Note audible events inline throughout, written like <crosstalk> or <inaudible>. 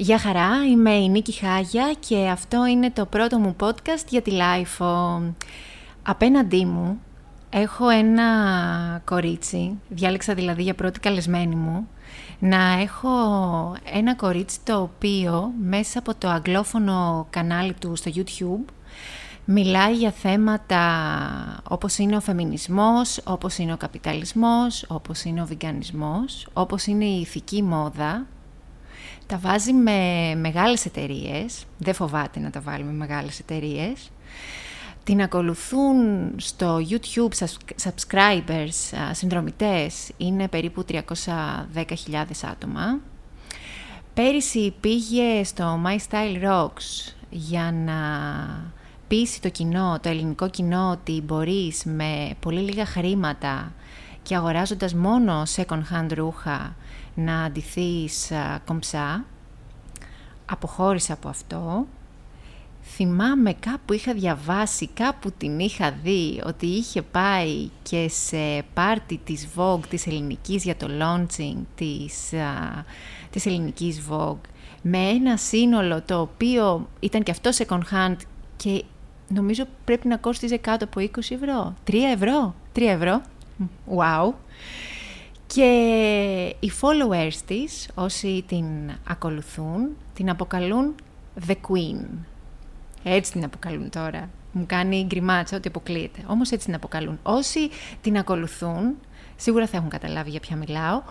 Γεια χαρά, είμαι η Νίκη Χάγια και αυτό είναι το πρώτο μου podcast για τη LIFO. Απέναντί μου έχω ένα κορίτσι, διάλεξα δηλαδή για πρώτη καλεσμένη μου, να έχω ένα κορίτσι το οποίο μέσα από το αγγλόφωνο κανάλι του στο YouTube μιλάει για θέματα όπως είναι ο φεμινισμός, όπως είναι ο καπιταλισμός, όπως είναι ο βιγκανισμός, όπως είναι η ηθική μόδα. Τα βάζει με μεγάλες εταιρείες, δεν φοβάται να τα βάλει με μεγάλες εταιρείες. Την ακολουθούν στο YouTube subscribers, συνδρομητές, είναι περίπου 310.000 άτομα. Πέρυσι πήγε στο My Style Rocks για να πείσει το κοινό, το ελληνικό κοινό, ότι μπορείς με πολύ λίγα χρήματα και αγοράζοντας μόνο second hand ρούχα να αντιθείς κομψά. Αποχώρησα από αυτό. Θυμάμαι κάπου είχα διαβάσει, κάπου την είχα δει ότι είχε πάει και σε πάρτι της Vogue της ελληνικής για το launching της, α, της ελληνικής Vogue με ένα σύνολο το οποίο ήταν και αυτό second hand και νομίζω πρέπει να κόστιζε κάτω από 20 ευρώ. 3 ευρώ. 3 ευρώ. Wow. Και οι followers της, όσοι την ακολουθούν, την αποκαλούν The Queen. Έτσι την αποκαλούν τώρα. Μου κάνει γκριμάτσα ότι αποκλείεται. Όμως έτσι την αποκαλούν. Όσοι την ακολουθούν, σίγουρα θα έχουν καταλάβει για ποια μιλάω.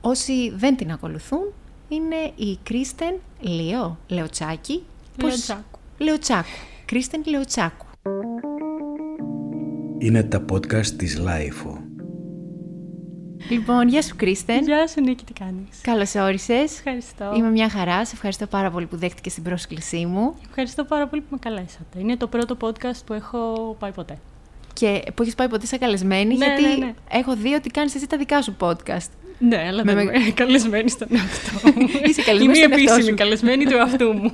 Όσοι δεν την ακολουθούν, είναι η Κρίστεν Λίο Λεοτσάκη. Λεοτσάκου. Λεοτσάκου. Κρίστεν Λεοτσάκου. Είναι τα podcast της LiFO. Λοιπόν, γεια σου Κρίστεν. Γεια σου Νίκη, τι κάνεις; Καλώς όρισες. Ευχαριστώ. Είμαι μια χαρά. Σε ευχαριστώ πάρα πολύ που δέχτηκες την πρόσκλησή μου. Ευχαριστώ πάρα πολύ που με καλέσατε. Είναι το πρώτο podcast που έχω πάει ποτέ. Και που έχεις πάει ποτέ σαν καλεσμένη, Ναι, γιατί ναι, ναι. έχω δει ότι κάνεις εσύ τα δικά σου podcast. Ναι, αλλά Με δεν με- είμαι καλεσμένη στον εαυτό μου. <laughs> Είσαι καλεσμένη Είμαι στον εαυτό επίσημη σου. καλεσμένη του εαυτού μου.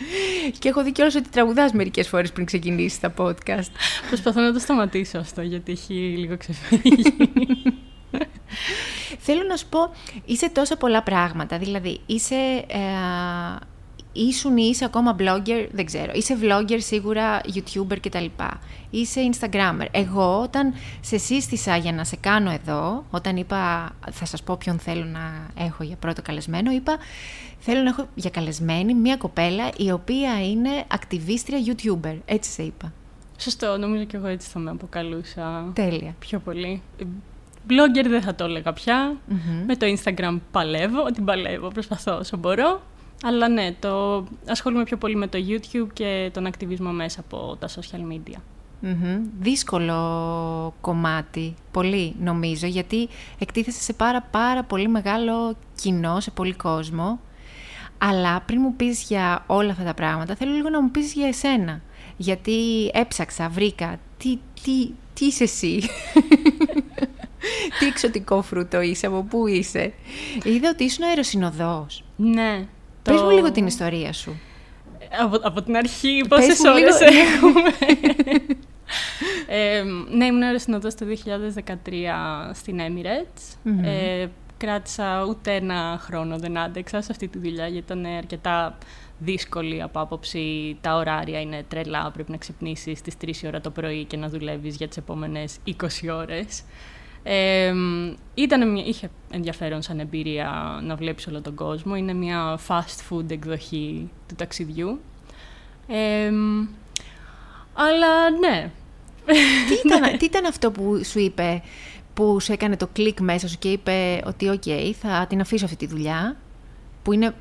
<laughs> Και έχω δει κιόλας ότι τραγουδάς μερικές φορές πριν ξεκινήσεις τα podcast. Προσπαθώ να το σταματήσω αυτό, γιατί έχει λίγο ξεφύγει. Θέλω να σου πω, είσαι τόσα πολλά πράγματα. Δηλαδή, είσαι. Ε, ήσουν ή είσαι ακόμα blogger, δεν ξέρω. Είσαι vlogger σίγουρα, youtuber κτλ. Είσαι instagrammer. Εγώ όταν σε σύστησα για να σε κάνω εδώ, όταν είπα θα σας πω ποιον θέλω να έχω για πρώτο καλεσμένο, είπα θέλω να έχω για καλεσμένη μια κοπέλα η οποία είναι ακτιβίστρια youtuber. Έτσι σε είπα. Σωστό, νομίζω και εγώ έτσι θα με αποκαλούσα Τέλεια. πιο πολύ. Blogger δεν θα το έλεγα πια. Μμμ. Με το Instagram παλεύω, ότι παλεύω, προσπαθώ όσο μπορώ. Αλλά ναι, το ασχολούμαι πιο πολύ με το YouTube και τον ακτιβισμό μέσα από τα social media. Μμμ. Δύσκολο κομμάτι, πολύ νομίζω, γιατί εκτίθεσαι σε πάρα πάρα πολύ μεγάλο κοινό, σε πολύ κόσμο. Αλλά πριν μου πεις για όλα αυτά τα πράγματα, θέλω λίγο να μου πεις για εσένα. Γιατί έψαξα, βρήκα, τι, τι, τι είσαι εσύ; <laughs> τι εξωτικό φρούτο είσαι, από πού είσαι. Είδα ότι ήσουν αεροσυνοδός. Ναι. Πες μου λίγο την ιστορία σου. Από, από την αρχή, Πες πόσες μου λίγο- ώρες <laughs> έχουμε. ε, ναι, ήμουν αεροσυνοδός το 2013 στην Emirates. Μμμ. Ε, κράτησα ούτε ένα χρόνο, δεν άντεξα σε αυτή τη δουλειά, γιατί ήταν αρκετά δύσκολη από άποψη. Τα ωράρια είναι τρελά, πρέπει να ξυπνήσεις στις 3 η ώρα το πρωί και να δουλεύεις για τις επόμενες 20 ώρες. Ε, ήταν μια, είχε ενδιαφέρον σαν εμπειρία να βλέπεις όλο τον κόσμο. Είναι μια fast food εκδοχή του ταξιδιού. Ε, αλλά ναι. τι, ήταν, τι ήταν αυτό που σου είπε, που σου έκανε το κλικ μέσα σου και είπε ότι οκ, θα την αφήσω αυτή τη δουλειά, που είναι,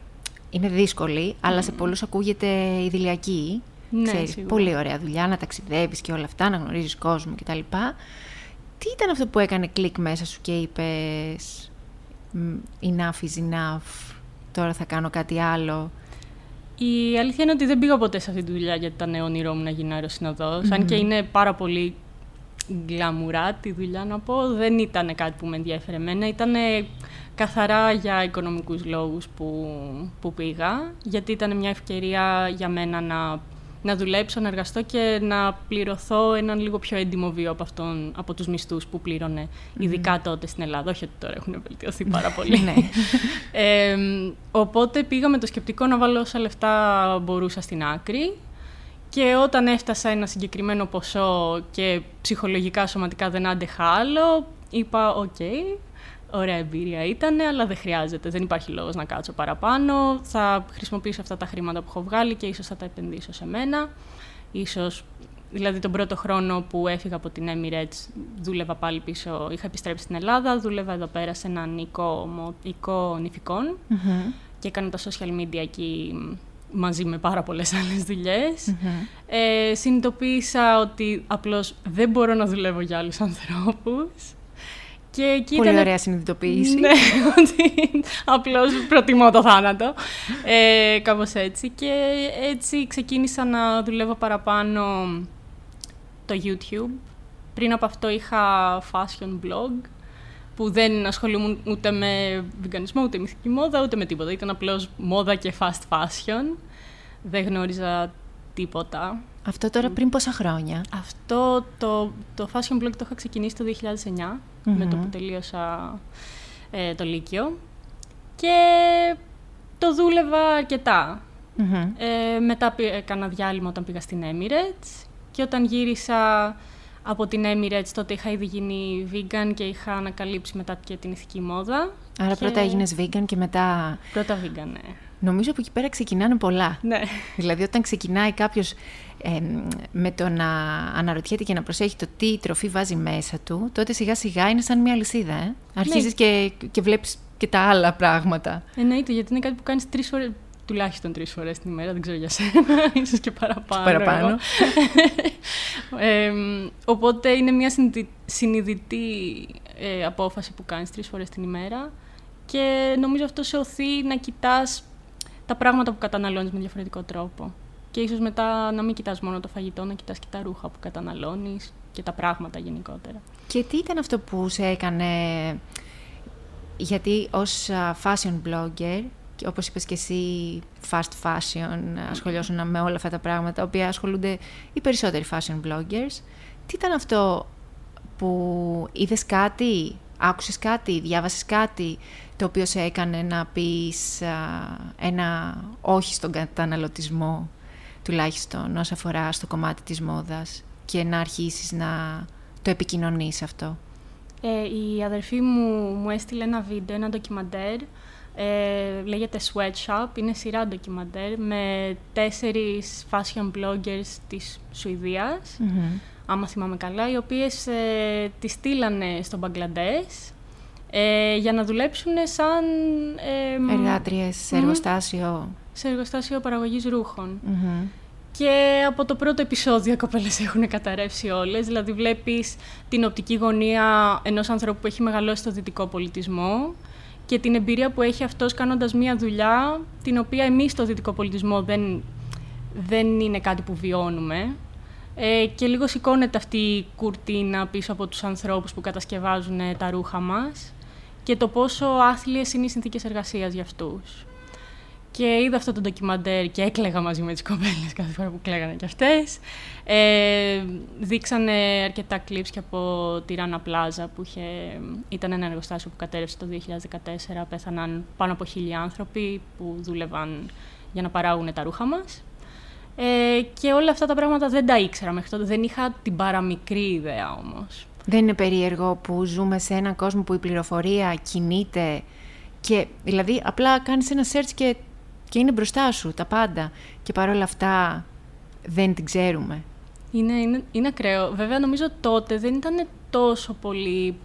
είναι δύσκολη, αλλά σε πολλούς ακούγεται ιδηλιακή. Ναι, Ξέρεις, σίγουρα. πολύ ωραία δουλειά, να ταξιδεύεις και όλα αυτά, να γνωρίζεις κόσμο κτλ. Τι ήταν αυτό που έκανε κλικ μέσα σου και είπες «Μ, enough is enough, τώρα θα κάνω κάτι άλλο. Η αλήθεια είναι ότι δεν πήγα ποτέ σε αυτή τη δουλειά γιατί ήταν όνειρό μου να γίνω αεροσυνοδός. Αν και είναι πάρα πολύ γκλαμουρά τη δουλειά να πω, δεν ήταν κάτι που με ενδιαφέρε εμένα. Ήταν καθαρά για οικονομικούς λόγους που, που πήγα, γιατί ήταν μια ευκαιρία για μένα να να δουλέψω, να εργαστώ και να πληρωθώ έναν λίγο πιο έντιμο βίο από, αυτόν, από τους μισθούς που πλήρωνε, ειδικά τότε στην Ελλάδα. Όχι ότι τώρα έχουν βελτιωθεί πάρα πολύ. Ναι. <laughs> ε, οπότε πήγα με το σκεπτικό να βάλω όσα λεφτά μπορούσα στην άκρη και όταν έφτασα ένα συγκεκριμένο ποσό και ψυχολογικά, σωματικά δεν άντεχα άλλο, είπα «ΟΚ, ωραία εμπειρία ήταν, αλλά δεν χρειάζεται, δεν υπάρχει λόγος να κάτσω παραπάνω, θα χρησιμοποιήσω αυτά τα χρήματα που έχω βγάλει και ίσως θα τα επενδύσω σε μένα. Ίσως, δηλαδή τον πρώτο χρόνο που έφυγα από την Emirates, δούλευα πάλι πίσω, είχα επιστρέψει στην Ελλάδα, δούλευα εδώ πέρα σε έναν οικό, οικό νηφικών και έκανα τα social media εκεί μαζί με πάρα πολλές άλλες δουλειές. Ε, συνειδητοποίησα ότι απλώς δεν μπορώ να δουλεύω για άλλους ανθρώπους. Και εκεί Πολύ ήταν... ωραία συνειδητοποίηση. ναι, <laughs> ότι απλώς προτιμώ το θάνατο. Ε, κάπως έτσι. Και έτσι ξεκίνησα να δουλεύω παραπάνω το YouTube. Πριν από αυτό είχα fashion blog που δεν ασχολούμουν ούτε με βιγκανισμό, ούτε με ηθική μόδα, ούτε με τίποτα. Ήταν απλώς μόδα και fast fashion. Δεν γνώριζα τίποτα. Αυτό τώρα πριν πόσα χρόνια; Αυτό το, το fashion blog το είχα ξεκινήσει το 2009, με το που τελείωσα ε, το Λύκειο. Και το δούλευα Ε, μετά έκανα διάλειμμα όταν πήγα στην Emirates και όταν γύρισα από την Emirates τότε είχα ήδη γίνει vegan και είχα ανακαλύψει μετά και την ηθική μόδα. Άρα και... πρώτα έγινες vegan και μετά... Πρώτα vegan, ναι. Νομίζω από εκεί πέρα ξεκινάνε πολλά. Ναι. Δηλαδή όταν ξεκινάει κάποιος ε, με το να αναρωτιέται και να προσέχει το τι τροφή βάζει μέσα του, τότε σιγά σιγά είναι σαν μια λυσίδα. Ε; Αρχίζεις ναι. και, και βλέπεις και τα άλλα πράγματα. Εννοείται, γιατί είναι κάτι που κάνεις τρεις φορές, τουλάχιστον τρεις φορές την ημέρα, δεν ξέρω για σένα, <laughs> ίσως και παραπάνω. παραπάνω. <laughs> ε, οπότε είναι μια συνειδητή ε, απόφαση που κάνεις τρεις φορές την ημέρα και νομίζω αυτό σε οθεί να κοιτάς τα πράγματα που καταναλώνεις με διαφορετικό τρόπο. Και ίσως μετά να μην κοιτάς μόνο το φαγητό, να κοιτάς και τα ρούχα που καταναλώνεις και τα πράγματα γενικότερα. Και τι ήταν αυτό που σε έκανε, γιατί ως fashion blogger, όπως είπες και εσύ, fast fashion, ασχολιώσουν με όλα αυτά τα πράγματα, τα οποία ασχολούνται οι περισσότεροι fashion bloggers. Τι ήταν αυτό που είδες κάτι, άκουσες κάτι, διάβασες κάτι, το οποίο σε έκανε να πεις ένα όχι στον καταναλωτισμό, τουλάχιστον όσο αφορά στο κομμάτι της μόδας και να αρχίσεις να το επικοινωνείς αυτό. Ε, η αδερφή μου μου έστειλε ένα βίντεο, ένα ντοκιμαντέρ, ε, λέγεται Sweatshop, είναι σειρά ντοκιμαντέρ με τέσσερις fashion bloggers της Σουηδίας, άμα θυμάμαι καλά, οι οποίες ε, τη στείλανε στο Μπαγκλαντές ε, για να δουλέψουν σαν... Ε, Εργάτριες σε εργοστάσιο. Σε εργοστάσιο παραγωγής Και από το πρώτο επεισόδιο οι κοπέλες έχουν καταρρεύσει όλες. Δηλαδή βλέπεις την οπτική γωνία ενός ανθρώπου που έχει μεγαλώσει στο δυτικό πολιτισμό και την εμπειρία που έχει αυτός κάνοντας μία δουλειά την οποία εμείς στο δυτικό πολιτισμό δεν, δεν είναι κάτι που βιώνουμε. Ε, και λίγο σηκώνεται αυτή η κουρτίνα πίσω από τους ανθρώπους που κατασκευάζουν τα ρούχα μας και το πόσο άθλιες είναι οι συνθήκες εργασίας για αυτούς. Και είδα αυτό το ντοκιμαντέρ και έκλαιγα μαζί με τις κοπέλες κάθε φορά που κλαίγανε κι αυτές. Ε, δείξανε αρκετά κλιπς και από τη Ράνα Πλάζα που είχε, ήταν ένα εργοστάσιο που κατέρευσε το 2014. Πέθαναν πάνω από χίλιοι άνθρωποι που δούλευαν για να παράγουν τα ρούχα μας. Ε, και όλα αυτά τα πράγματα δεν τα ήξερα μέχρι τότε. Δεν είχα την παραμικρή ιδέα όμως. Δεν είναι περίεργο που ζούμε σε έναν κόσμο που η πληροφορία κινείται και δηλαδή απλά κάνεις ένα search και, και είναι μπροστά σου τα πάντα και παρόλα αυτά δεν την ξέρουμε. Είναι, είναι, είναι ακραίο. Βέβαια νομίζω τότε δεν ήταν τόσο πολύ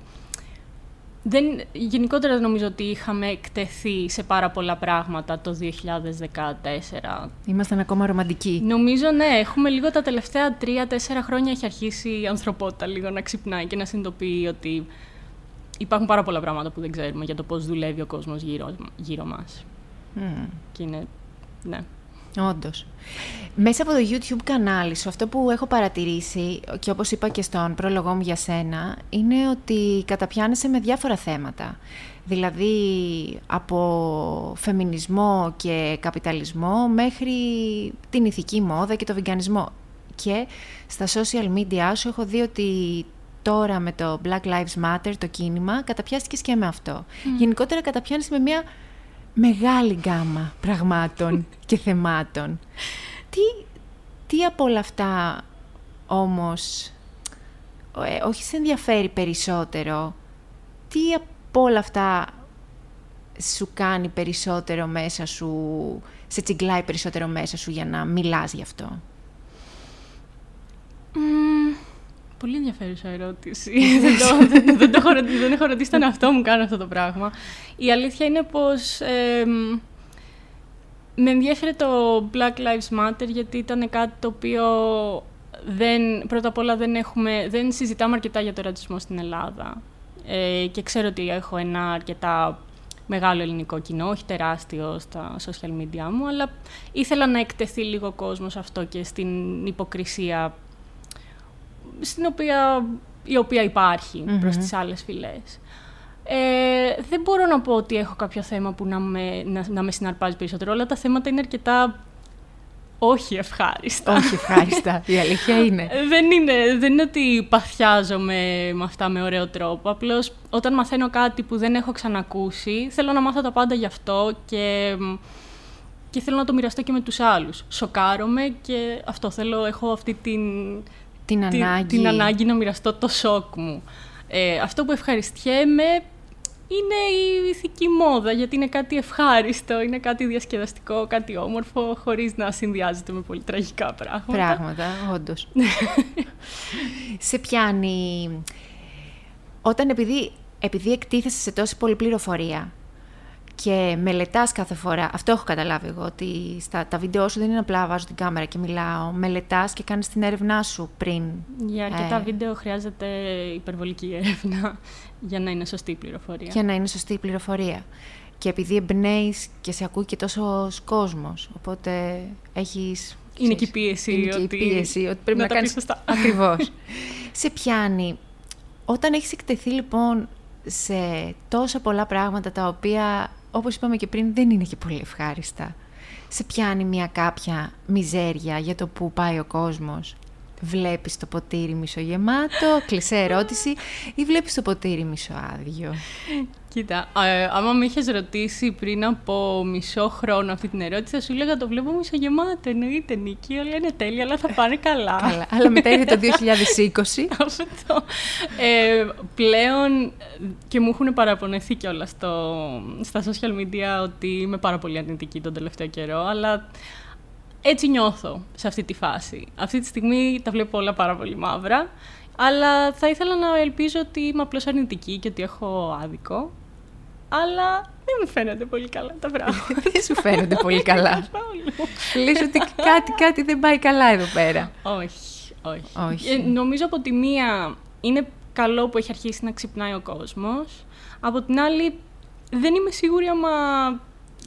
δεν, γενικότερα νομίζω ότι είχαμε εκτεθεί σε πάρα πολλά πράγματα το 2014. Ήμασταν ακόμα ρομαντικοί. Νομίζω ναι, έχουμε λίγο τα τελευταία τρία-τέσσερα χρόνια έχει αρχίσει η ανθρωπότητα λίγο να ξυπνάει και να συνειδητοποιεί ότι υπάρχουν πάρα πολλά πράγματα που δεν ξέρουμε για το πώς δουλεύει ο κόσμος γύρω, γύρω μας. Mm. Και είναι, ναι. Όντως. Μέσα από το YouTube κανάλι σου, αυτό που έχω παρατηρήσει και όπως είπα και στον πρόλογό μου για σένα, είναι ότι καταπιάνεσαι με διάφορα θέματα. Δηλαδή από φεμινισμό και καπιταλισμό μέχρι την ηθική μόδα και το βιγκανισμό. Και στα social media σου έχω δει ότι τώρα με το Black Lives Matter, το κίνημα, καταπιάστηκες και με αυτό. Γενικότερα καταπιάνεσαι με μια μεγάλη γκάμα πραγμάτων και θεμάτων. Τι, τι από όλα αυτά όμως, ε, όχι σε ενδιαφέρει περισσότερο, τι από όλα αυτά σου κάνει περισσότερο μέσα σου, σε τσιγκλάει περισσότερο μέσα σου για να μιλάς γι' αυτό; Πολύ ενδιαφέρουσα ερώτηση. <laughs> δεν, το, δεν, δεν, το, δεν έχω ρωτήσει τον εαυτό μου κάνω αυτό το πράγμα. Η αλήθεια είναι πως με ενδιαφέρει το Black Lives Matter γιατί ήταν κάτι το οποίο δεν, πρώτα απ' όλα δεν, έχουμε, δεν συζητάμε αρκετά για το ρατσισμό στην Ελλάδα. Ε, και ξέρω ότι έχω ένα αρκετά μεγάλο ελληνικό κοινό, όχι τεράστιο στα social media μου, αλλά ήθελα να εκτεθεί λίγο ο κόσμος αυτό και στην υποκρισία στην οποία, η οποία υπάρχει mm-hmm. προς τις άλλες φυλές. Ε, δεν μπορώ να πω ότι έχω κάποιο θέμα που να με, να, να με συναρπάζει περισσότερο. Όλα τα θέματα είναι αρκετά όχι ευχάριστα. Όχι ευχάριστα, η αλήθεια είναι. Ε, δεν είναι. δεν είναι ότι παθιάζομαι με αυτά με ωραίο τρόπο. Απλώς όταν μαθαίνω κάτι που δεν έχω ξανακούσει, θέλω να μάθω τα πάντα γι' αυτό και, και θέλω να το μοιραστώ και με τους άλλους. Σοκάρομαι και αυτό θέλω, έχω αυτή την, την, ανάγκη. την ανάγκη να μοιραστώ το σοκ μου. Ε, αυτό που ευχαριστιέμαι είναι η ηθική μόδα, γιατί είναι κάτι ευχάριστο, είναι κάτι διασκεδαστικό, κάτι όμορφο, χωρίς να συνδυάζεται με πολύ τραγικά πράγματα. Πράγματα, όντως. <laughs> Σε πιάνει... Όταν επειδή, επειδή εκτίθεσαι σε τόση πολλή πληροφορία, και μελετάς κάθε φορά. Αυτό έχω καταλάβει εγώ, ότι στα, τα βίντεο σου δεν είναι απλά βάζω την κάμερα και μιλάω. Μελετάς και κάνεις την έρευνά σου πριν. Για αρκετά ε, βίντεο χρειάζεται υπερβολική έρευνα <laughs> για να είναι σωστή η πληροφορία. Για να είναι σωστή η πληροφορία. Και επειδή εμπνέεις και σε ακούει και τόσο κόσμος. Οπότε έχεις. Είναι και η πίεση. Είναι και η πίεση ότι πρέπει να, να κάνεις. <laughs> Ακριβώς. <laughs> σε πιάνει. Όταν έχεις εκτεθεί λοιπόν σε τόσα πολλά πράγματα τα οποία όπως είπαμε και πριν, δεν είναι και πολύ ευχάριστα. Σε πιάνει μια κάποια μιζέρια για το που πάει ο κόσμος. Βλέπεις το ποτήρι μισογεμάτο, κλεισέ ερώτηση, ή βλέπεις το ποτήρι μισοάδιο. Κοίτα, ε, άμα με είχες ρωτήσει πριν από μισό χρόνο αυτή την ερώτηση, θα σου έλεγα το βλέπω μισογεμάτο. Εννοείται νίκη, όλα είναι τέλεια, αλλά θα πάνε καλά. καλά. Αλλά μετά ήρθε το <laughs> 2020. Αυτό. Ε, πλέον και μου έχουν παραπονεθεί κιόλας στα social media ότι είμαι πάρα πολύ αρνητική τον τελευταίο καιρό, αλλά έτσι νιώθω σε αυτή τη φάση. Αυτή τη στιγμή τα βλέπω όλα πάρα πολύ μαύρα. Αλλά θα ήθελα να ελπίζω ότι είμαι απλώς αρνητική και ότι έχω άδικο. Αλλά δεν μου φαίνονται πολύ καλά τα πράγματα. <laughs> δεν σου φαίνονται πολύ καλά. <laughs> Λες ότι κάτι, κάτι δεν πάει καλά εδώ πέρα. Όχι, όχι. όχι. Ε, νομίζω από τη μία είναι καλό που έχει αρχίσει να ξυπνάει ο κόσμος. Από την άλλη δεν είμαι σίγουρη άμα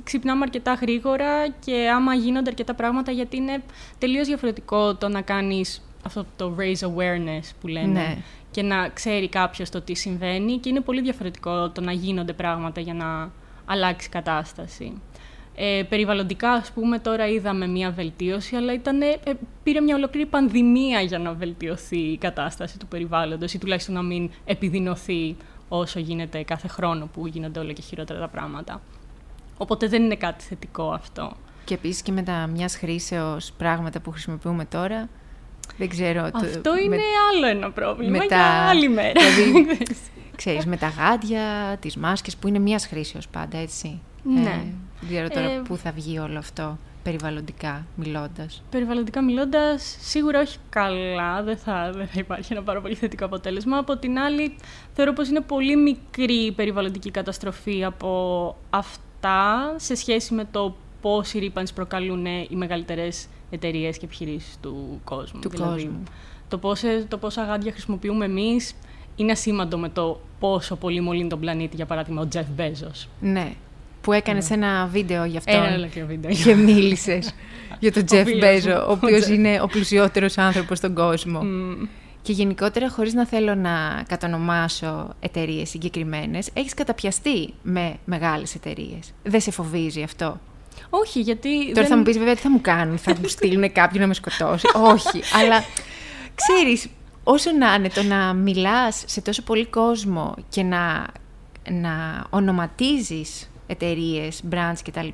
ξυπνάμε αρκετά γρήγορα και άμα γίνονται αρκετά πράγματα γιατί είναι τελείως διαφορετικό το να κάνεις αυτό το raise awareness που λένε ναι. και να ξέρει κάποιος το τι συμβαίνει και είναι πολύ διαφορετικό το να γίνονται πράγματα για να αλλάξει η κατάσταση. Ε, περιβαλλοντικά, ας πούμε, τώρα είδαμε μία βελτίωση, αλλά ήτανε, ε, πήρε μια ολόκληρη πανδημία για να βελτιωθεί η κατάσταση του περιβάλλοντος ή τουλάχιστον να μην επιδεινωθεί όσο γίνεται κάθε χρόνο που γίνονται όλο και χειρότερα τα πράγματα. Οπότε δεν είναι κάτι θετικό αυτό. Και επίσης και με τα μιας χρήσεως πράγματα που χρησιμοποιούμε τώρα, δεν ξέρω. Αυτό είναι άλλο ένα πρόβλημα με για άλλη μέρα. Δηλαδή, <laughs> ξέρεις, με τα γάντια, τις μάσκες που είναι μίας χρήσεως πάντα, έτσι. Ναι. Ε, δεν τώρα ε, πού θα βγει όλο αυτό περιβαλλοντικά μιλώντας. Περιβαλλοντικά μιλώντας, σίγουρα όχι καλά, δεν θα, δεν θα υπάρχει ένα πάρα πολύ θετικό αποτέλεσμα. Από την άλλη, θεωρώ πως είναι πολύ μικρή η περιβαλλοντική καταστροφή από αυτά σε σχέση με το πόση ρήπανση προκαλούν οι μεγαλύτερες εταιρείες και επιχειρήσεις του κόσμου. Του δηλαδή, κόσμου. Το, πόσε, το πόσα γάντια χρησιμοποιούμε εμείς είναι ασήμαντο με το πόσο πολύ μολύνει τον πλανήτη, για παράδειγμα, ο Τζεφ Μπέζος. Ναι. που έκανες ένα βίντεο γι' αυτό. Ένα ολόκληρο βίντεο. Και μίλησες <laughs> για τον Τζεφ φίλος Μπέζο, μου, ο ο οποίος Jeff. είναι ο πλουσιότερος άνθρωπος στον κόσμο. Μμ. Και γενικότερα, χωρίς να θέλω να κατονομάσω εταιρείες συγκεκριμένες, έχεις καταπιαστεί με μεγάλες εταιρείες. Δεν σε φοβίζει αυτό; Όχι, γιατί. Τώρα δεν... θα μου πεις βέβαια τι θα μου κάνουν, θα μου στείλουν <laughs> κάποιον να με σκοτώσει. Όχι, αλλά ξέρεις, όσο να είναι το να μιλάς σε τόσο πολύ κόσμο και να, να ονοματίζεις εταιρείες, brands κτλ.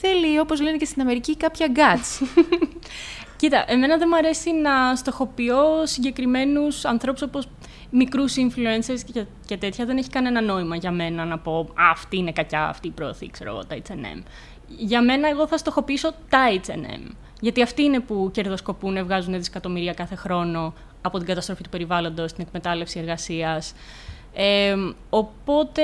Θέλει, όπως λένε και στην Αμερική, κάποια guts. <laughs> Κοίτα, εμένα δεν μου αρέσει να στοχοποιώ συγκεκριμένους ανθρώπους όπως μικρούς influencers και, και τέτοια. Δεν έχει κανένα νόημα για μένα να πω «Α, αυτή είναι κακιά, αυτή προωθεί, ξέρω εγώ, τα HM. Για μένα, εγώ θα στοχοποιήσω τα HM. Γιατί αυτοί είναι που κερδοσκοπούν, βγάζουν δισεκατομμύρια κάθε χρόνο από την καταστροφή του περιβάλλοντος, την εκμετάλλευση εργασίας. Ε, οπότε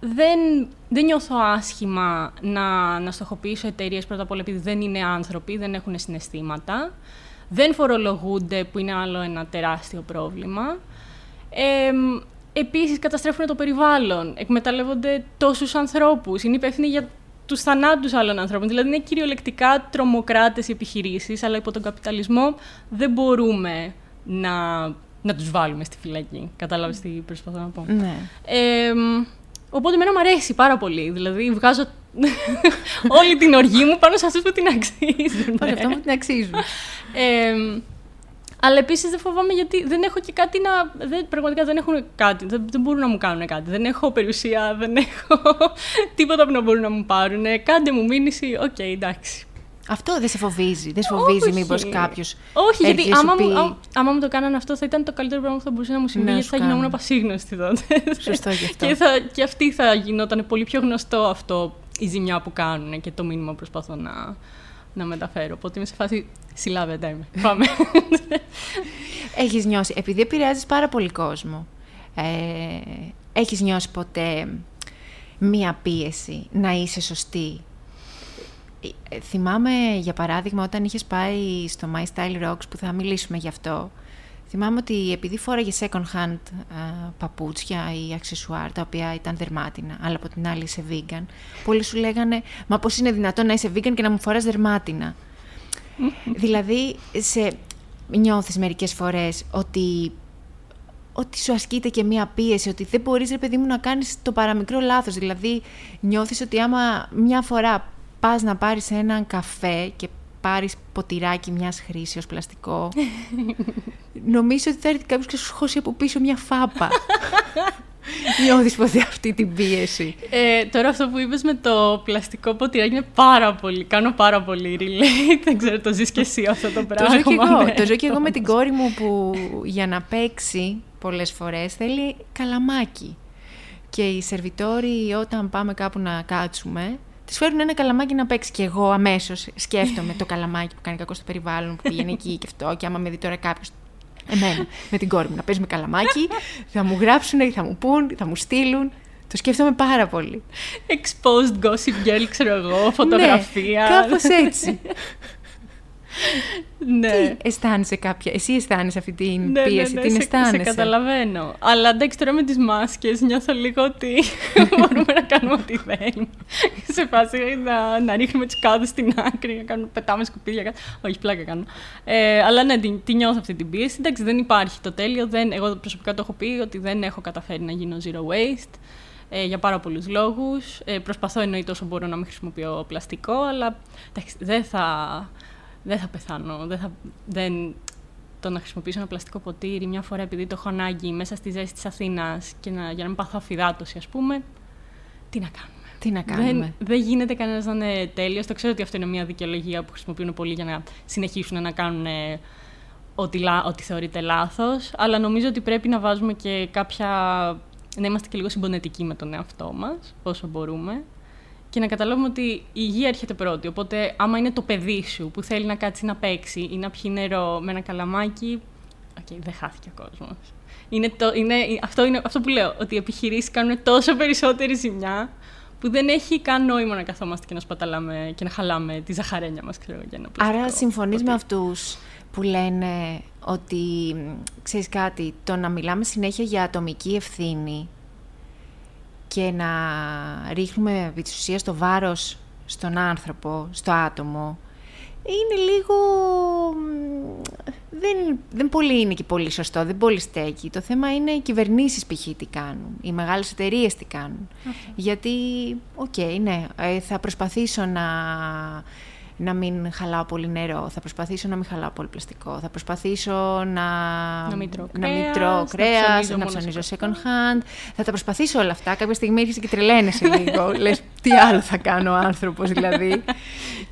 δεν, δεν νιώθω άσχημα να, να στοχοποιήσω εταιρείες πρώτα απ' όλα επειδή δεν είναι άνθρωποι, δεν έχουν συναισθήματα. Δεν φορολογούνται, που είναι άλλο ένα τεράστιο πρόβλημα. Ε, επίσης, καταστρέφουν το περιβάλλον, εκμεταλλεύονται τόσους ανθρώπους, είναι υπεύθυνοι για τους θανάτους άλλων ανθρώπων. Δηλαδή, είναι κυριολεκτικά τρομοκράτες οι επιχειρήσεις, αλλά υπό τον καπιταλισμό δεν μπορούμε να, να τους βάλουμε στη φυλακή. Κατάλαβες τι προσπαθώ να πω. ναι. Ε, οπότε εμένα μου αρέσει πάρα πολύ. Δηλαδή βγάζω <laughs> όλη την οργή μου πάνω σε αυτούς που την αξίζουν. Πάρα αυτό μου την αξίζουν. Ε, αλλά επίσης δεν φοβάμαι γιατί δεν έχω και κάτι να. Δεν, πραγματικά δεν έχουν κάτι. Δεν, δεν μπορούν να μου κάνουν κάτι. Δεν έχω περιουσία, δεν έχω <laughs> τίποτα που να μπορούν να μου πάρουν. Κάντε μου μήνυση, οκ, εντάξει. Αυτό δεν σε φοβίζει. Δεν σε φοβίζει Όχι. μήπως κάποιος. Όχι, γιατί έρθει να σου άμα, μου, πει- άμα, άμα μου το κάνανε αυτό θα ήταν το καλύτερο πράγμα που θα μπορούσε να μου συμβεί, Να γιατί σου θα γινόμουν κάνουν. πασίγνωστη τότε. Σωστό γι' αυτό. και, θα, και αυτή θα γινόταν πολύ πιο γνωστό αυτό, η ζημιά που κάνουν και το μήνυμα που προσπαθώ να, να μεταφέρω. Οπότε είμαι σε φάση συλλάβετε με. Πάμε. <laughs> Έχεις νιώσει, επειδή επηρεάζεις πάρα πολύ κόσμο, ε, έχεις νιώσει ποτέ μία πίεση να είσαι σωστή. Ε, θυμάμαι, για παράδειγμα, όταν είχες πάει στο My Style Rocks, που θα μιλήσουμε γι' αυτό, θυμάμαι ότι επειδή φόραγε second hand α, παπούτσια ή αξεσουάρ, τα οποία ήταν δερμάτινα, αλλά από την άλλη είσαι vegan, πολλοί σου λέγανε «Μα πώς είναι δυνατόν να είσαι vegan και να μου φοράς δερμάτινα» <laughs> δηλαδή, σε, νιώθεις μερικές φορές ότι, ότι σου ασκείται και μία πίεση, ότι δεν μπορείς, ρε παιδί μου, να κάνεις το παραμικρό λάθος. Δηλαδή, νιώθεις ότι άμα μια φορά πας να πάρεις έναν καφέ και πάρεις ποτηράκι μιας χρήσεως πλαστικό, <laughs> νομίζω ότι θα έρθει κάποιος και σου χώσει από πίσω μια φάπα. <laughs> Νιώθεις ποτέ αυτή την πίεση. Ε, τώρα αυτό που είπες με το πλαστικό ποτηράκι είναι πάρα πολύ, κάνω πάρα πολύ relate, δεν ξέρω το ζεις και εσύ αυτό το Το πράγμα. ζω, και εγώ, ναι. το ζω και εγώ με την <laughs> κόρη μου που για να παίξει πολλές φορές θέλει καλαμάκι. Και οι σερβιτόροι όταν πάμε κάπου να κάτσουμε, της φέρνουν ένα καλαμάκι να παίξει. Και εγώ αμέσως σκέφτομαι το καλαμάκι που κάνει κακό στο περιβάλλον, που πηγαίνει εκεί και αυτό. Και άμα με δει τώρα κάποιος. Εμένα, με την κόρη μου, να παίζει με καλαμάκι, θα μου γράψουν, θα μου πούν, θα μου στείλουν. Το σκέφτομαι πάρα πολύ. Exposed gossip girl, ξέρω εγώ, φωτογραφία. Ναι, κάπως έτσι. Ναι. Τι αισθάνεσαι κάποια. Εσύ αισθάνεσαι αυτή την Ναι, πίεση, ναι, ναι, την σε, αισθάνεσαι; σε καταλαβαίνω. Αλλά εντάξει, τώρα με τις μάσκες νιώθω λίγο ότι <laughs> μπορούμε να κάνουμε ό,τι θέλουμε. σε φάση να, να ρίχνουμε τις κάδες στην άκρη, να κάνουμε, πετάμε σκουπίδια κάτω. Όχι, πλάκα κάνω. Ε, αλλά ναι, τη, τη νιώθω αυτή την πίεση. Εντάξει, δεν υπάρχει το τέλειο. Δεν, εγώ προσωπικά το έχω πει ότι δεν έχω καταφέρει να γίνω zero waste. Ε, για πάρα πολλούς λόγους. Ε, προσπαθώ εννοείται όσο μπορώ να μην χρησιμοποιώ πλαστικό, αλλά εντάξει, δεν θα, δεν θα πεθάνω. Δεν θα, δεν, το να χρησιμοποιήσω ένα πλαστικό ποτήρι μια φορά επειδή το έχω ανάγκη μέσα στη ζέστη της Αθήνας και να, για να μην πάθω αφυδάτωση, ας πούμε, τι να κάνουμε. Τι να κάνουμε. Δεν, δεν γίνεται κανένας να είναι τέλειος. Το ξέρω ότι αυτό είναι μια δικαιολογία που χρησιμοποιούν πολλοί για να συνεχίσουν να κάνουν ε, ό,τι, λα- ό,τι θεωρείται λάθος. Αλλά νομίζω ότι πρέπει να βάζουμε και κάποια. να είμαστε και λίγο συμπονετικοί με τον εαυτό μας, όσο μπορούμε. Και να καταλάβουμε ότι η υγεία έρχεται πρώτη. Οπότε, άμα είναι το παιδί σου που θέλει να κάτσει να παίξει ή να πιει νερό με ένα καλαμάκι. Οκ, δεν χάθηκε ο κόσμος. Είναι το, είναι, αυτό είναι αυτό που λέω, ότι οι επιχειρήσεις κάνουν τόσο περισσότερη ζημιά που δεν έχει καν νόημα να καθόμαστε και να σπαταλάμε και να χαλάμε τη ζαχαρένια μας, ξέρω, για ένα πλαστικό Άρα συμφωνείς με ποτήρι. αυτούς που λένε ότι, μ, ξέρεις κάτι, το να μιλάμε συνέχεια για ατομική ευθύνη και να ρίχνουμε επί της ουσίας το βάρος στον άνθρωπο, στο άτομο, είναι λίγο... Δεν, δεν πολύ είναι και πολύ σωστό, δεν πολύ στέκει. Το θέμα είναι οι κυβερνήσεις π.χ. τι κάνουν, οι μεγάλες εταιρείες τι κάνουν. Γιατί, οκ, ναι, ε, θα προσπαθήσω να να μην χαλάω πολύ νερό, θα προσπαθήσω να μην χαλάω πολύ πλαστικό, θα προσπαθήσω να, να μην τρώω να μην κρέας, τρώω να κρέας, ψωνίζω να μόνο ψωνίζω σε second hand. Θα τα προσπαθήσω όλα αυτά. Κάποια στιγμή έρχεσαι και τρελαίνεσαι λίγο. <laughs> Λες, τι άλλο θα κάνω ο άνθρωπος δηλαδή.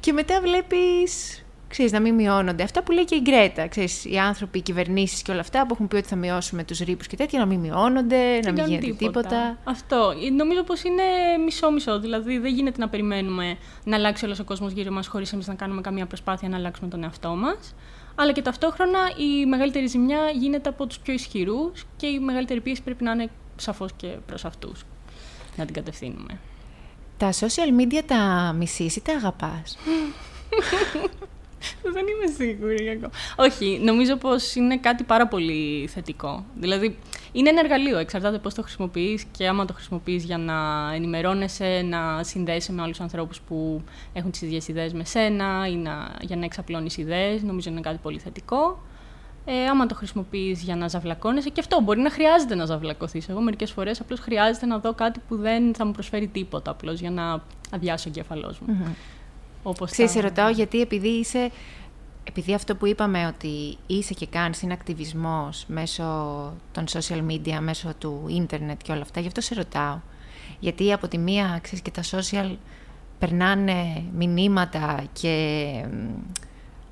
και μετά βλέπεις ξέρεις, να μην μειώνονται. Αυτά που λέει και η Γκρέτα, ξέρεις, οι άνθρωποι, οι κυβερνήσεις και όλα αυτά που έχουν πει ότι θα μειώσουμε τους ρύπους και τέτοια, να μην μειώνονται, να μην γίνεται τίποτα. Αυτό. Νομίζω πως είναι μισό-μισό. Δηλαδή δεν γίνεται να περιμένουμε να αλλάξει όλος ο κόσμος γύρω μας χωρίς εμείς να κάνουμε καμία προσπάθεια να αλλάξουμε τον εαυτό μας. Αλλά και ταυτόχρονα η μεγαλύτερη ζημιά γίνεται από τους πιο ισχυρούς και η μεγαλύτερη πίεση πρέπει να είναι σαφώς και προς αυτούς. Να την κατευθύνουμε. Τα social media τα μισείς ή τα αγαπάς; <laughs> <laughs> Δεν είμαι σίγουρη ακόμα. Όχι, νομίζω πως είναι κάτι πάρα πολύ θετικό. Δηλαδή, είναι ένα εργαλείο, εξαρτάται πώς το χρησιμοποιείς και άμα το χρησιμοποιείς για να ενημερώνεσαι, να συνδέεσαι με άλλους ανθρώπους που έχουν τις ίδιες ιδέες με σένα ή να, για να εξαπλώνεις ιδέες, νομίζω είναι κάτι πολύ θετικό. Ε, άμα το χρησιμοποιείς για να ζαυλακώνεσαι, και αυτό μπορεί να χρειάζεται να ζαυλακωθείς. Εγώ μερικές φορές απλώς χρειάζεται να δω κάτι που δεν θα μου προσφέρει τίποτα, απλώς για να αδειάσω ο κεφαλός μου. Mm-hmm. Όπως Ξέρεις, σε ρωτάω γιατί επειδή είσαι... Επειδή αυτό που είπαμε ότι είσαι και κάνεις είναι ακτιβισμός μέσω των social media, μέσω του ίντερνετ και όλα αυτά, γι' αυτό σε ρωτάω. Γιατί από τη μία, ξέρεις, και τα social περνάνε μηνύματα και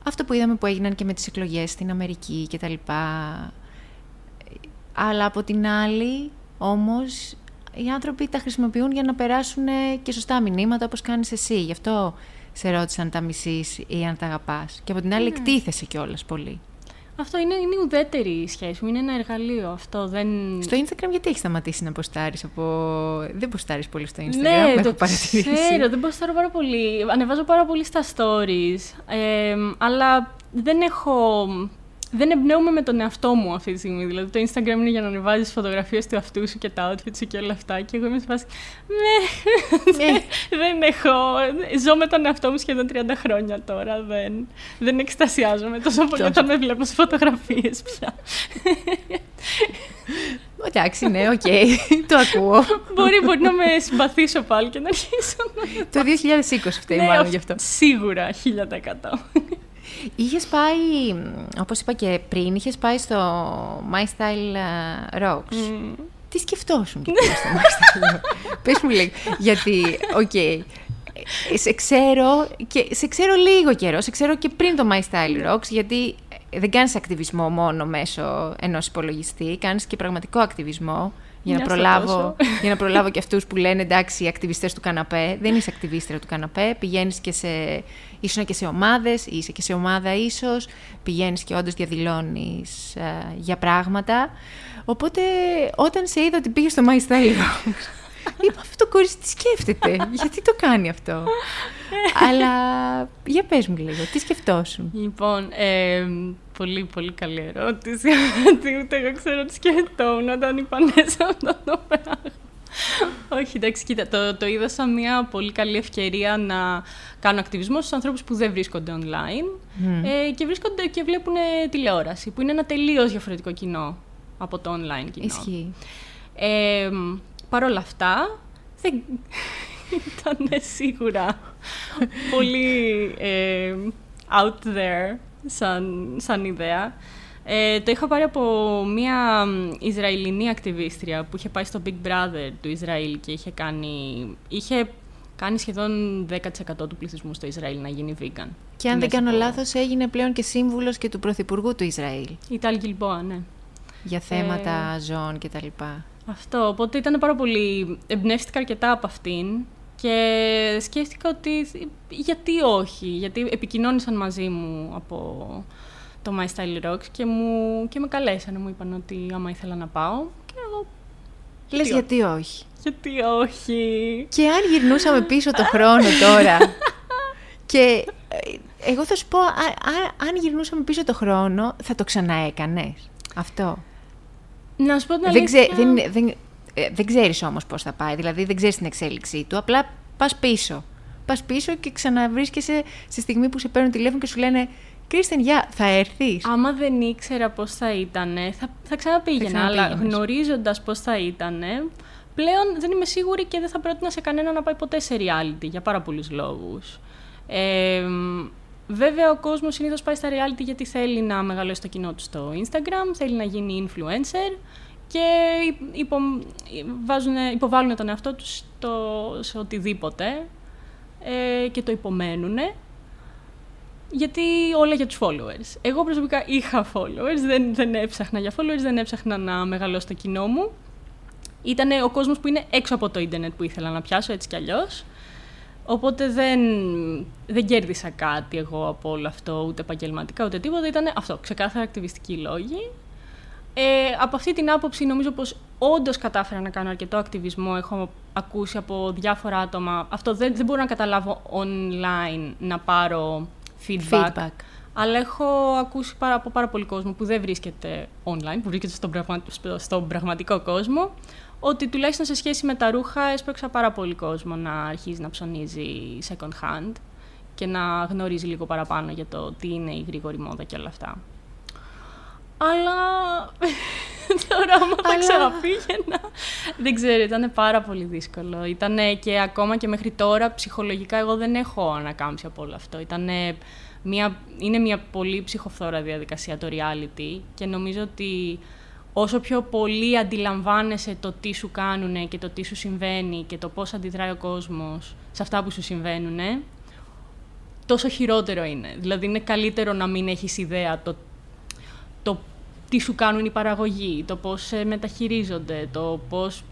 αυτό που είδαμε που έγιναν και με τις εκλογές στην Αμερική και τα λοιπά. Αλλά από την άλλη, όμως, οι άνθρωποι τα χρησιμοποιούν για να περάσουν και σωστά μηνύματα όπως κάνεις εσύ. Γι' αυτό σε ρώτησαν τα μισή ή αν τα αγαπάς. Και από την άλλη, mm. εκτίθεσαι κιόλας πολύ. Αυτό είναι, είναι ουδέτερη η σχέση μου, είναι ένα εργαλείο. Αυτό δεν... Στο Instagram γιατί έχεις σταματήσει να ποστάρεις από... Δεν ποστάρεις πολύ στο Instagram, ναι, το ξέρω, δεν ποστάρω πάρα πολύ. Ανεβάζω πάρα πολύ στα stories, ε, αλλά δεν έχω δεν εμπνέομαι με τον εαυτό μου αυτή τη στιγμή. Δηλαδή, το Instagram είναι για να ανεβάζεις φωτογραφίες του εαυτού σου και τα outfits σου και όλα αυτά. Και εγώ είμαι σε φάση. Ναι, ναι. <laughs> δεν έχω. Ζω με τον εαυτό μου σχεδόν 30 χρόνια τώρα. Δεν, δεν εκστασιάζομαι τόσο πολύ όταν με βλέπω σε φωτογραφίες πια. Εντάξει, ναι, οκ. το ακούω. μπορεί, μπορεί να με συμπαθήσω πάλι και να αρχίσω. το 2020 φταίει ναι, μάλλον γι' αυτό. Σίγουρα, 1000%. Είχες πάει, όπως είπα και πριν, είχες πάει στο My Style ε, Rocks. Mm. Τι σκεφτόσουν και πήγες στο My Style Rocks; <laughs> Πες μου λίγο, γιατί, ok, okay, σε ξέρω, και, σε ξέρω λίγο καιρό, σε ξέρω και πριν το My Style Rocks, γιατί δεν κάνεις ακτιβισμό μόνο μέσω ενός υπολογιστή, κάνεις και πραγματικό ακτιβισμό για να, προλάβω, για να προλάβω και αυτούς που λένε εντάξει οι ακτιβιστές του καναπέ. Δεν είσαι ακτιβίστρια του καναπέ, πηγαίνεις και σε, ήσουν και σε ομάδες, είσαι και σε ομάδα ίσως, πηγαίνεις και όντως διαδηλώνεις ε, για πράγματα. Οπότε όταν σε είδα ότι πήγες στο My Style <laughs> Είπα αυτό το κορίτσι τι σκέφτεται, γιατί το κάνει αυτό; <laughs> Αλλά για πες μου λίγο, τι σκεφτόσουν; Λοιπόν, ε, πολύ πολύ καλή ερώτηση, <laughs> γιατί ούτε εγώ ξέρω τι σκεφτόμουν όταν είπαν αυτό το πράγμα. Όχι, εντάξει, κοίτα, το, το είδα σαν μια πολύ καλή ευκαιρία να κάνω ακτιβισμό στους ανθρώπους που δεν βρίσκονται online ε, και βρίσκονται και βλέπουν τηλεόραση, που είναι ένα τελείως διαφορετικό κοινό από το online κοινό. Ισχύει. Ε, Παρ' όλα αυτά, δεν <laughs> ήταν σίγουρα πολύ ε, out there σαν, σαν ιδέα. Ε, το είχα πάρει από μια Ισραηλινή ακτιβίστρια που είχε πάει στο Big Brother του Ισραήλ και είχε κάνει, είχε κάνει σχεδόν 10% του πληθυσμού στο Ισραήλ να γίνει vegan. Και αν δεν κάνω λάθος έγινε πλέον και σύμβουλος και του Πρωθυπουργού του Ισραήλ. Η Τάλ Γκιλμπόα, ναι. Για θέματα ε... ζώων κτλ. Αυτό, οπότε ήταν πάρα πολύ... Εμπνεύστηκα αρκετά από αυτήν και σκέφτηκα ότι γιατί όχι, γιατί επικοινώνησαν μαζί μου από το My Style Rocks και, μου, και με καλέσανε, μου είπαν ότι άμα ήθελα να πάω και εγώ... Λες γιατί όχι; Γιατί όχι; Και αν γυρνούσαμε πίσω το χρόνο τώρα <laughs> και ε, εγώ θα σου πω, αν γυρνούσαμε πίσω το χρόνο θα το ξαναέκανες αυτό. Να σου πω την αλήθεια. Δεν, δεν, ε, δεν ξέρεις όμως πώς θα πάει, δηλαδή δεν ξέρεις την εξέλιξή του, απλά πας πίσω. Πας πίσω και ξαναβρίσκεσαι στη στιγμή που σε παίρνουν τηλέφωνο και σου λένε Κρίστεν, γεια, θα έρθεις; Άμα δεν ήξερα πώς θα ήταν, θα, θα ξαναπήγαινα. Αλλά γνωρίζοντας πώς θα ήταν, πλέον δεν είμαι σίγουρη και δεν θα πρότεινα σε κανένα να πάει ποτέ σε reality για πάρα πολλούς λόγους. Ε, βέβαια, ο κόσμος συνήθως πάει στα reality γιατί θέλει να μεγαλώσει το κοινό του στο Instagram, θέλει να γίνει influencer και υπο, βάζουν, υποβάλλουν τον εαυτό τους σε οτιδήποτε ε, και το υπομένουν γιατί όλα για τους followers. Εγώ προσωπικά είχα followers, δεν, δεν έψαχνα για followers, δεν έψαχνα να μεγαλώσω το κοινό μου. Ήταν ο κόσμος που είναι έξω από το ίντερνετ που ήθελα να πιάσω έτσι κι αλλιώς. Οπότε δεν, δεν κέρδισα κάτι εγώ από όλο αυτό, ούτε επαγγελματικά ούτε τίποτα. Ήταν αυτό, ξεκάθαρα ακτιβιστικοί λόγοι. Ε, από αυτή την άποψη νομίζω πως όντως κατάφερα να κάνω αρκετό ακτιβισμό. Έχω ακούσει από διάφορα άτομα. Αυτό δεν, δεν μπορώ να καταλάβω online να πάρω feedback. feedback. Αλλά έχω ακούσει πάρα, από πάρα πολύ κόσμο που δεν βρίσκεται online, που βρίσκεται στον, πραγμα... στον πραγματικό κόσμο, ότι τουλάχιστον σε σχέση με τα ρούχα έσπρωξα πάρα πολύ κόσμο να αρχίζει να ψωνίζει second hand και να γνωρίζει λίγο παραπάνω για το τι είναι η γρήγορη μόδα και όλα αυτά. Αλλά <laughs> τώρα άμα θα ξαναπήγαινα, δεν ξέρω, ήταν πάρα πολύ δύσκολο. Ήταν και ακόμα και μέχρι τώρα ψυχολογικά εγώ δεν έχω ανακάμψει από όλο αυτό. Ήτανε μια, είναι μια πολύ ψυχοφθόρα διαδικασία το reality και νομίζω ότι όσο πιο πολύ αντιλαμβάνεσαι το τι σου κάνουν και το τι σου συμβαίνει και το πώς αντιδράει ο κόσμος σε αυτά που σου συμβαίνουν, τόσο χειρότερο είναι. Δηλαδή είναι καλύτερο να μην έχεις ιδέα το, το τι σου κάνουν οι παραγωγοί, το πώς σε μεταχειρίζονται, το πώς,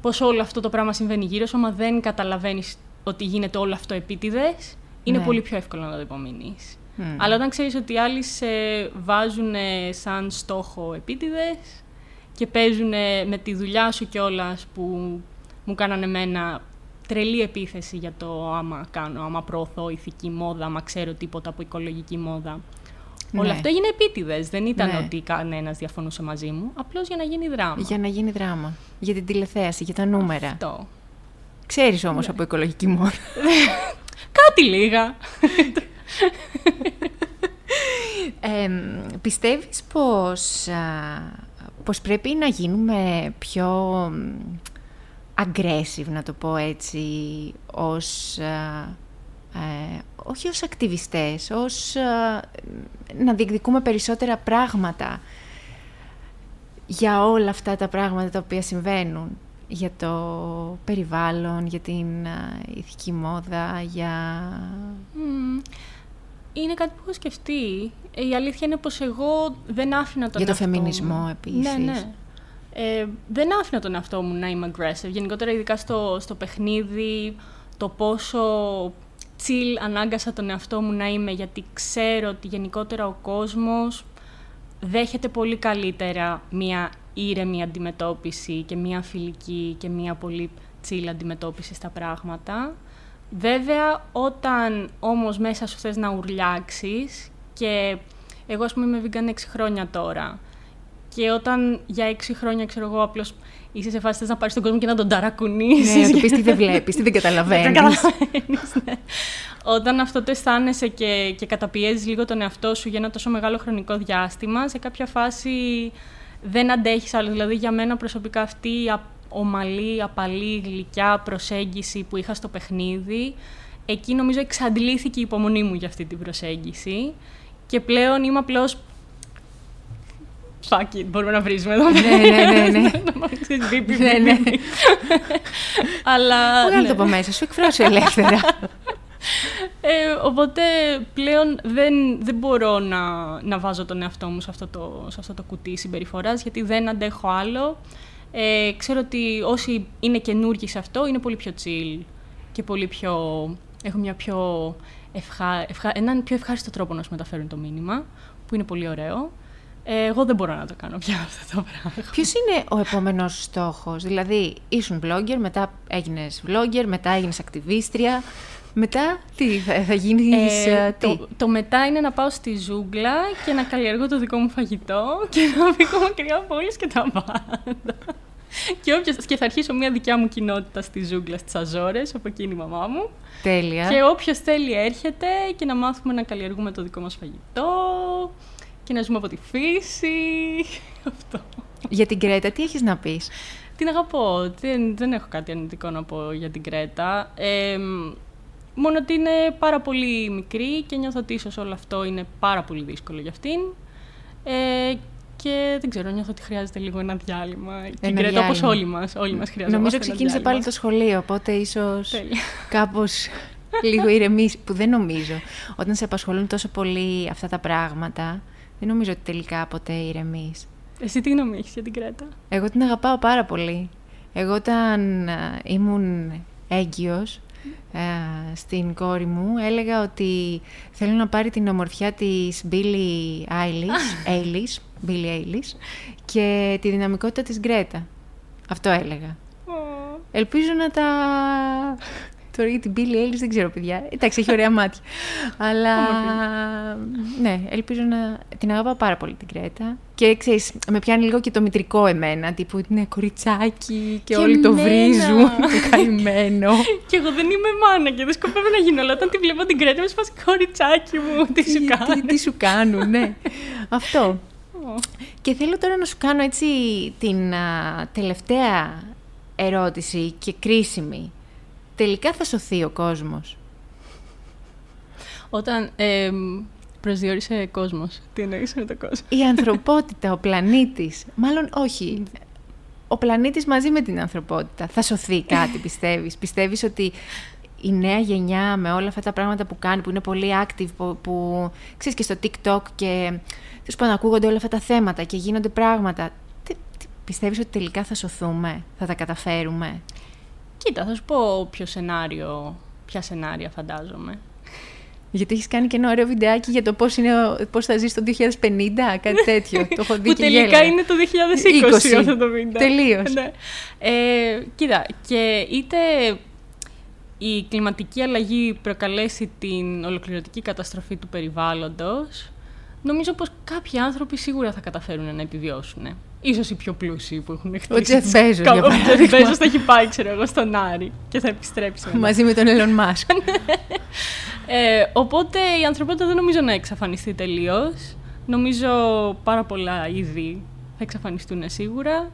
πώς όλο αυτό το πράγμα συμβαίνει γύρω σου, άμα δεν καταλαβαίνεις ότι γίνεται όλο αυτό επίτηδες, είναι ναι. πολύ πιο εύκολο να το υπομείνεις. Αλλά όταν ξέρεις ότι οι άλλοι σε βάζουν σαν στόχο επίτηδες και παίζουν με τη δουλειά σου κιόλας που μου κάνανε εμένα τρελή επίθεση για το άμα κάνω, άμα προωθώ ηθική μόδα, άμα ξέρω τίποτα από οικολογική μόδα. Ναι. Όλο αυτό έγινε επίτηδες. Δεν ήταν ναι. ότι κανένας διαφωνούσε μαζί μου. Απλώς για να γίνει δράμα. Για να γίνει δράμα. Για την τηλεθέαση, για τα νούμερα. Αυτό. Ξέρεις όμως ναι. από οικολογική μόδα. <laughs> Κάτι λίγα. <laughs> ε, πιστεύεις πως, πως πρέπει να γίνουμε πιο aggressive, να το πω έτσι, ως, ε, όχι ως ακτιβιστές, ως να διεκδικούμε περισσότερα πράγματα για όλα αυτά τα πράγματα τα οποία συμβαίνουν για το περιβάλλον, για την ηθική μόδα, για... Είναι κάτι που έχω σκεφτεί. Η αλήθεια είναι πως εγώ δεν άφηνα τον Για το φεμινισμό επίσης. Ναι, ναι. Ε, δεν άφηνα τον εαυτό μου να είμαι aggressive. Γενικότερα, ειδικά στο, στο παιχνίδι, το πόσο chill ανάγκασα τον εαυτό μου να είμαι, γιατί ξέρω ότι γενικότερα ο κόσμος δέχεται πολύ καλύτερα μια ήρεμη αντιμετώπιση και μια φιλική και μια πολύ τσίλα αντιμετώπιση στα πράγματα. Βέβαια, όταν όμως μέσα σου θες να ουρλιάξεις και εγώ ας πούμε είμαι vegan 6 χρόνια τώρα και όταν για 6 χρόνια ξέρω εγώ απλώς είσαι σε φάση θες να πάρεις τον κόσμο και να τον ταρακουνήσεις. Ναι, να του πεις τι δεν βλέπεις, τι δεν <laughs> καταλαβαίνεις. ναι. Όταν αυτό το αισθάνεσαι και, και καταπιέζεις λίγο τον εαυτό σου για ένα τόσο μεγάλο χρονικό διάστημα, σε κάποια φάση δεν αντέχεις άλλο. Δηλαδή για μένα προσωπικά αυτή η ομαλή, απαλή, γλυκιά προσέγγιση που είχα στο παιχνίδι, εκεί νομίζω εξαντλήθηκε η υπομονή μου για αυτή την προσέγγιση και πλέον είμαι απλώς Fuck it, μπορούμε να βρίζουμε εδώ. Ναι, ναι, ναι. ναι. <laughs> ναι, ναι. Αλλά... Βγάλε το από μέσα σου, εκφράσου ελεύθερα. Ε, οπότε πλέον δεν, δεν μπορώ να, να βάζω τον εαυτό μου σε αυτό το, σε αυτό το κουτί συμπεριφοράς, γιατί δεν αντέχω άλλο. Ε, ξέρω ότι όσοι είναι καινούργοι σε αυτό είναι πολύ πιο chill και πολύ πιο... Έχουν μια πιο ευχα, ευχα, έναν πιο ευχάριστο τρόπο να σου μεταφέρουν το μήνυμα, που είναι πολύ ωραίο. Ε, εγώ δεν μπορώ να το κάνω πια αυτό το πράγμα. Ποιος είναι ο επόμενος στόχος, Δηλαδή, ήσουν blogger, μετά έγινες vlogger, μετά έγινες ακτιβίστρια. Μετά τι θα, θα γίνεις, ε, τι; Το, το, μετά είναι να πάω στη ζούγκλα και να καλλιεργώ το δικό μου φαγητό και να φύγω μακριά από όλες και τα πάντα. και, όποιος, και θα αρχίσω μια δικιά μου κοινότητα στη ζούγκλα στις Αζόρες, από εκείνη η μαμά μου. Τέλεια. Και όποιος θέλει έρχεται και να μάθουμε να καλλιεργούμε το δικό μας φαγητό και να ζούμε από τη φύση. <laughs> Αυτό. Για την Κρέτα τι έχεις να πεις; Την αγαπώ. Δεν, δεν έχω κάτι αρνητικό να πω για την Κρέτα. Ε, μόνο ότι είναι πάρα πολύ μικρή και νιώθω ότι ίσως όλο αυτό είναι πάρα πολύ δύσκολο για αυτήν. Ε, και δεν ξέρω, νιώθω ότι χρειάζεται λίγο ένα διάλειμμα. Ένα την Κρέτα, όπως όλοι μας, όλοι μας χρειάζεται Νομίζω ξεκίνησε πάλι το σχολείο, οπότε ίσως κάπως <laughs> λίγο ηρεμεί, που δεν νομίζω. Όταν σε απασχολούν τόσο πολύ αυτά τα πράγματα, δεν νομίζω ότι τελικά ποτέ ηρεμείς. Εσύ τι γνώμη έχεις για την Κρέτα; Εγώ την αγαπάω πάρα πολύ. Εγώ όταν ήμουν έγκυος, στην κόρη μου έλεγα ότι θέλω να πάρει την ομορφιά της Billie Eilish, <laughs> Eilish, Billie Eilish και τη δυναμικότητα της Γκρέτα. Αυτό έλεγα. Ελπίζω να τα Τώρα για την Billie Eilish δεν ξέρω, παιδιά. Εντάξει, έχει ωραία μάτια. <laughs> Αλλά ναι, ελπίζω να την αγαπάω πάρα πολύ την Κρέτα. Και ξέρεις, με πιάνει λίγο και το μητρικό εμένα. Τύπου είναι κοριτσάκι και, όλοι το βρίζουν. <laughs> το καημένο. <laughs> και εγώ δεν είμαι μάνα και δεν σκοπεύω να γίνω. Αλλά όταν τη βλέπω την Κρέτα, μου σπάσει κοριτσάκι μου. Τι σου κάνουν. Τι, σου κάνουν, ναι. Αυτό. Και θέλω τώρα να σου κάνω έτσι την τελευταία ερώτηση και κρίσιμη τελικά θα σωθεί ο κόσμος. Όταν ε, προσδιορίσε κόσμος, τι εννοείς με το κόσμος; Η ανθρωπότητα, ο πλανήτης, μάλλον όχι, ο πλανήτης μαζί με την ανθρωπότητα. Θα σωθεί κάτι, <laughs> πιστεύεις; πιστεύεις ότι η νέα γενιά με όλα αυτά τα πράγματα που κάνει, που είναι πολύ active, που, που ξέρεις και στο TikTok και τους πω ακούγονται όλα αυτά τα θέματα και γίνονται πράγματα. Τι, τι, πιστεύεις ότι τελικά θα σωθούμε, θα τα καταφέρουμε; Κοίτα, θα σου πω ποιο σενάριο, ποια σενάρια φαντάζομαι. Γιατί έχεις κάνει και ένα ωραίο βιντεάκι για το πώς πώς θα ζήσει το 2050, κάτι τέτοιο. το έχω δει Που τελικά είναι το 2020 αυτό το βίντεο. Τελείως. ναι. ε, κοίτα, και είτε η κλιματική αλλαγή προκαλέσει την ολοκληρωτική καταστροφή του περιβάλλοντος, νομίζω πως κάποιοι άνθρωποι σίγουρα θα καταφέρουν να επιβιώσουν ίσως οι πιο πλούσιοι που έχουν χτίσει. Ο Τζεφ Μπέζος, για παράδειγμα. Ο Τζεφ Μπέζος θα έχει πάει, ξέρω εγώ, στον Άρη και θα επιστρέψει. Μαζί με τον Elon Musk. <laughs> ε, οπότε η ανθρωπότητα δεν νομίζω να εξαφανιστεί τελείως. Νομίζω πάρα πολλά είδη θα εξαφανιστούν σίγουρα.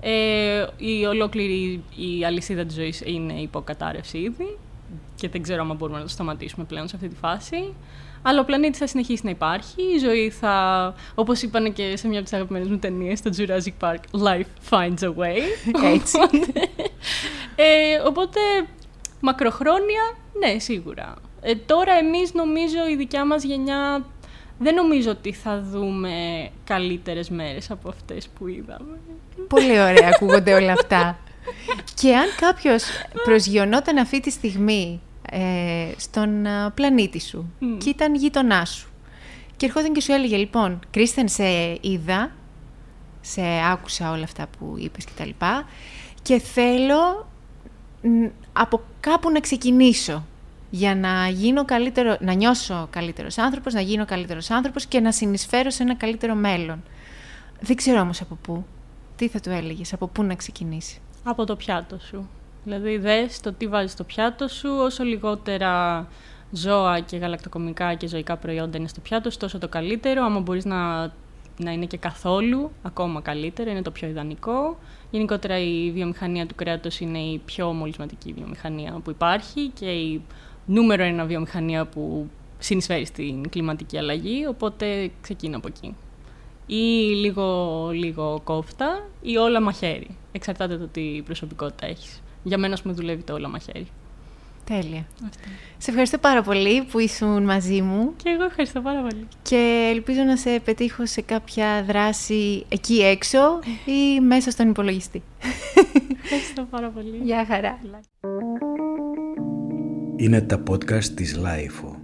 Ε, η ολόκληρη η αλυσίδα της ζωής είναι υποκατάρρευση ήδη και δεν ξέρω αν μπορούμε να το σταματήσουμε πλέον σε αυτή τη φάση. Αλλά ο πλανήτη θα συνεχίσει να υπάρχει. Η ζωή θα. Όπως είπαν και σε μια από τις αγαπημένες μου ταινίες, στο Jurassic Park, Life finds a way. <laughs> Έτσι. ε, οπότε, μακροχρόνια, ναι, σίγουρα. Ε, τώρα εμείς νομίζω η δικιά μας γενιά δεν νομίζω ότι θα δούμε καλύτερες μέρες από αυτές που είδαμε. Πολύ ωραία ακούγονται όλα αυτά. <laughs> Και αν κάποιος <laughs> προσγειωνόταν αυτή τη στιγμή ε, στον ε, πλανήτη σου και ήταν γείτονά σου. Και ερχόταν και σου έλεγε, λοιπόν, Κρίστεν, σε είδα, σε άκουσα όλα αυτά που είπες και τα λοιπά και θέλω από κάπου να ξεκινήσω για να γίνω καλύτερο, να νιώσω καλύτερος άνθρωπος, να γίνω καλύτερος άνθρωπος και να συνεισφέρω σε ένα καλύτερο μέλλον. Δεν ξέρω όμως από πού. Τι θα του έλεγες, από πού να ξεκινήσει; Από το πιάτο σου. Δηλαδή, δες το τι βάζεις στο πιάτο σου, όσο λιγότερα ζώα και γαλακτοκομικά και ζωικά προϊόντα είναι στο πιάτο σου, τόσο το καλύτερο. Άμα μπορείς να, να είναι και καθόλου, ακόμα καλύτερο, είναι το πιο ιδανικό. Γενικότερα η βιομηχανία του κρέατος είναι η πιο μολυσματική βιομηχανία που υπάρχει και η νούμερο ένα βιομηχανία που συνεισφέρει στην κλιματική αλλαγή, οπότε ξεκινά από εκεί. Ή λίγο, λίγο κόφτα ή όλα μαχαίρι. Εξαρτάται το τι προσωπικότητα έχεις για μένα, με δουλεύει το όλο μαχαίρι. Τέλεια. Σε ευχαριστώ πάρα πολύ που ήσουν μαζί μου. Και εγώ ευχαριστώ πάρα πολύ. Και ελπίζω να σε πετύχω σε κάποια δράση εκεί έξω ή μέσα στον υπολογιστή. Ευχαριστώ πάρα πολύ. Γεια χαρά. Είναι τα podcast της Lifeo.